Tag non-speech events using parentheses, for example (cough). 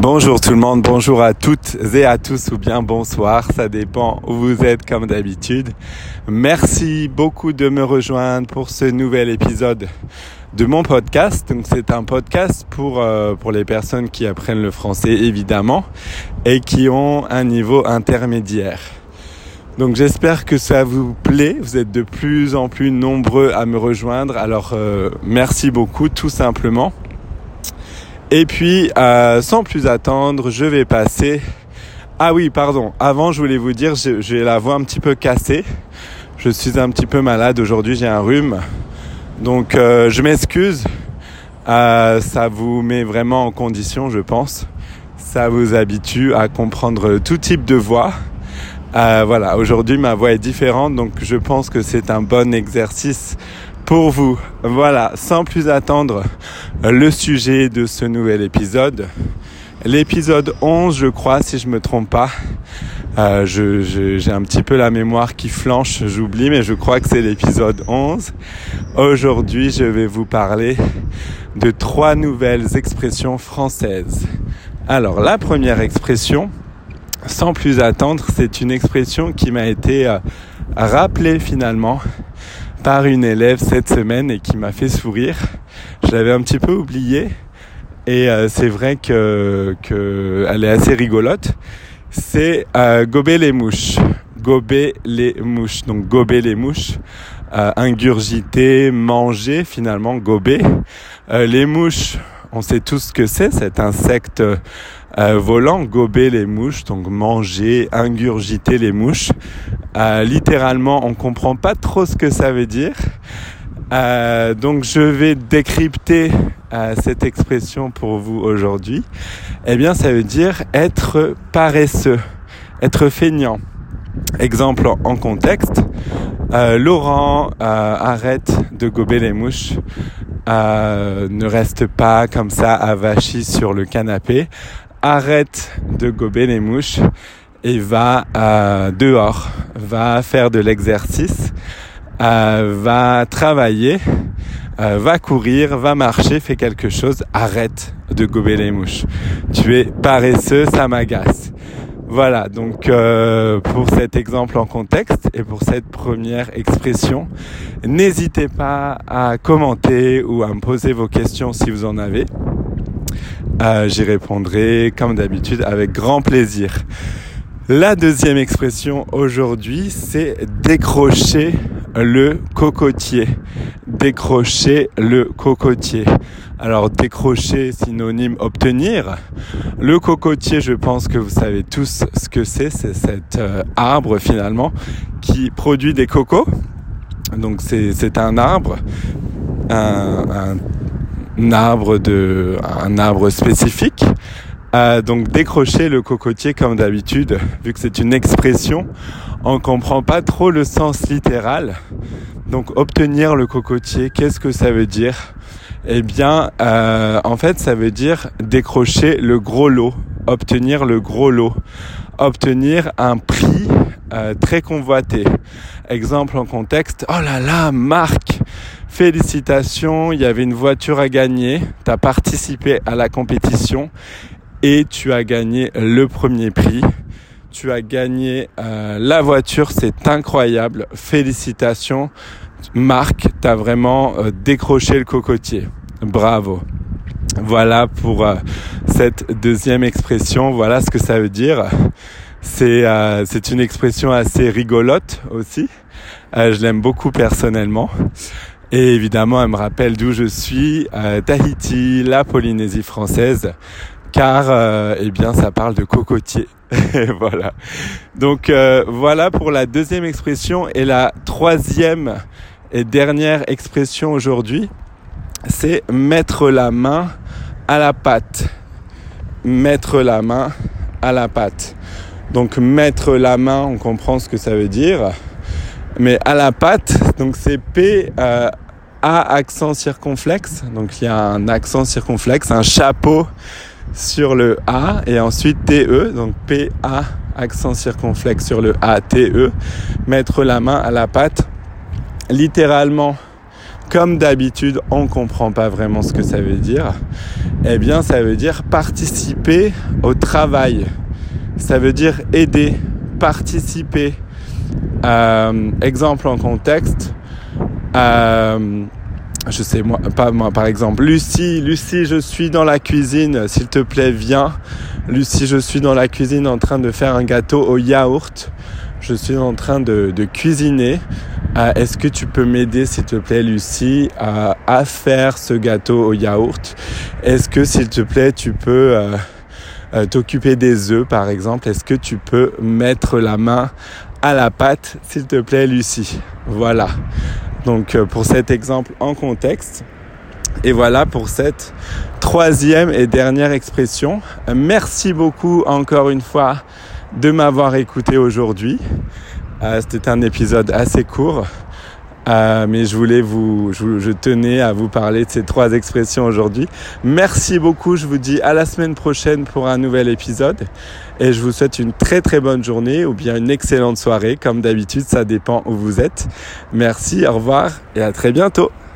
Bonjour tout le monde, bonjour à toutes et à tous ou bien bonsoir, ça dépend où vous êtes comme d'habitude. Merci beaucoup de me rejoindre pour ce nouvel épisode de mon podcast. Donc c'est un podcast pour euh, pour les personnes qui apprennent le français évidemment et qui ont un niveau intermédiaire. Donc j'espère que ça vous plaît. Vous êtes de plus en plus nombreux à me rejoindre. Alors euh, merci beaucoup tout simplement. Et puis, euh, sans plus attendre, je vais passer. Ah oui, pardon. Avant, je voulais vous dire, j'ai la voix un petit peu cassée. Je suis un petit peu malade aujourd'hui. J'ai un rhume, donc euh, je m'excuse. Euh, ça vous met vraiment en condition, je pense. Ça vous habitue à comprendre tout type de voix. voilà, aujourd'hui ma voix est différente, donc je pense que c'est un bon exercice pour vous. Voilà, sans plus attendre, le sujet de ce nouvel épisode. L'épisode 11, je crois, si je me trompe pas. Euh, j'ai un petit peu la mémoire qui flanche, j'oublie, mais je crois que c'est l'épisode 11. Aujourd'hui, je vais vous parler de trois nouvelles expressions françaises. Alors, la première expression, sans plus attendre, c'est une expression qui m'a été euh, rappelée finalement par une élève cette semaine et qui m'a fait sourire. Je l'avais un petit peu oublié et euh, c'est vrai que, elle est assez rigolote. C'est euh, gober les mouches. Gober les mouches. Donc gober les mouches. Euh, ingurgiter, manger finalement, gober. Les mouches, on sait tous ce que c'est, cet insecte euh, volant, gober les mouches, donc manger, ingurgiter les mouches. Euh, littéralement, on comprend pas trop ce que ça veut dire. Euh, donc je vais décrypter cette expression pour vous aujourd'hui. Eh bien, ça veut dire être paresseux, être feignant. Exemple en contexte, Laurent arrête de gober les mouches, ne reste pas comme ça avachi sur le canapé, arrête de gober les mouches et va euh, dehors, va faire de l'exercice, euh, va travailler, euh, va courir, va marcher, fait quelque chose, arrête de gober les mouches. Tu es paresseux, ça m'agace. Voilà, donc pour cet exemple en contexte et pour cette première expression, n'hésitez pas à commenter ou à me poser vos questions si vous en avez. Euh, j'y répondrai comme d'habitude avec grand plaisir. La deuxième expression aujourd'hui, c'est décrocher le cocotier. Décrocher le cocotier. Alors décrocher synonyme obtenir. Le cocotier, je pense que vous savez tous ce que c'est. C'est cet euh, arbre finalement qui produit des cocos. Donc c'est un arbre, un, arbre de un arbre spécifique. Euh, donc décrocher le cocotier comme d'habitude, vu que c'est une expression, on comprend pas trop le sens littéral. Donc obtenir le cocotier, qu'est-ce que ça veut dire? Eh bien, euh, en fait, ça veut dire décrocher le gros lot, obtenir le gros lot, obtenir un prix euh, très convoité. Exemple en contexte, oh là là, Marc, félicitations, il y avait une voiture à gagner, tu as participé à la compétition et tu as gagné le premier prix. Tu as gagné euh, la voiture, c'est incroyable. Félicitations. Marc, tu as vraiment euh, décroché le cocotier. Bravo. Voilà pour euh, cette deuxième expression. Voilà ce que ça veut dire. C'est c'est une expression assez rigolote aussi. je l'aime beaucoup personnellement. Et évidemment, elle me rappelle d'où je suis, Tahiti, la Polynésie française, car euh, eh bien, ça parle de cocotier. (laughs) voilà. Donc euh, voilà pour la deuxième expression et la troisième et dernière expression aujourd'hui, c'est mettre la main à la pâte. Mettre la main à la pâte. Donc mettre la main, on comprend ce que ça veut dire mais à la pâte, donc c'est P euh, accent circonflexe, donc il y a un accent circonflexe, un chapeau sur le A et ensuite TE, donc P A accent circonflexe sur le A T E, mettre la main à la pâte, littéralement comme d'habitude, on ne comprend pas vraiment ce que ça veut dire. Eh bien, ça veut dire participer au travail. Ça veut dire aider, participer. Euh, exemple en contexte. Euh, je sais moi, pas moi par exemple. Lucie, Lucie, je suis dans la cuisine. S'il te plaît, viens. Lucie, je suis dans la cuisine en train de faire un gâteau au yaourt. Je suis en train de, cuisiner. Euh, est-ce que tu peux m'aider, s'il te plaît, Lucie, à faire ce gâteau au yaourt? Est-ce que, s'il te plaît, tu peux euh, euh, t'occuper des œufs, par exemple? Est-ce que tu peux mettre la main à la pâte, s'il te plaît, Lucie? Voilà. Donc, pour cet exemple en contexte. Et voilà pour cette troisième et dernière expression. Merci beaucoup encore une fois de m'avoir écouté aujourd'hui. Euh, c'était un épisode assez court, euh, mais je voulais vous, je, tenais à vous parler de ces trois expressions aujourd'hui. Merci beaucoup, je vous dis à la semaine prochaine pour un nouvel épisode et je vous souhaite une très très bonne journée ou bien une excellente soirée. Comme d'habitude, ça dépend où vous êtes. Merci, au revoir et à très bientôt.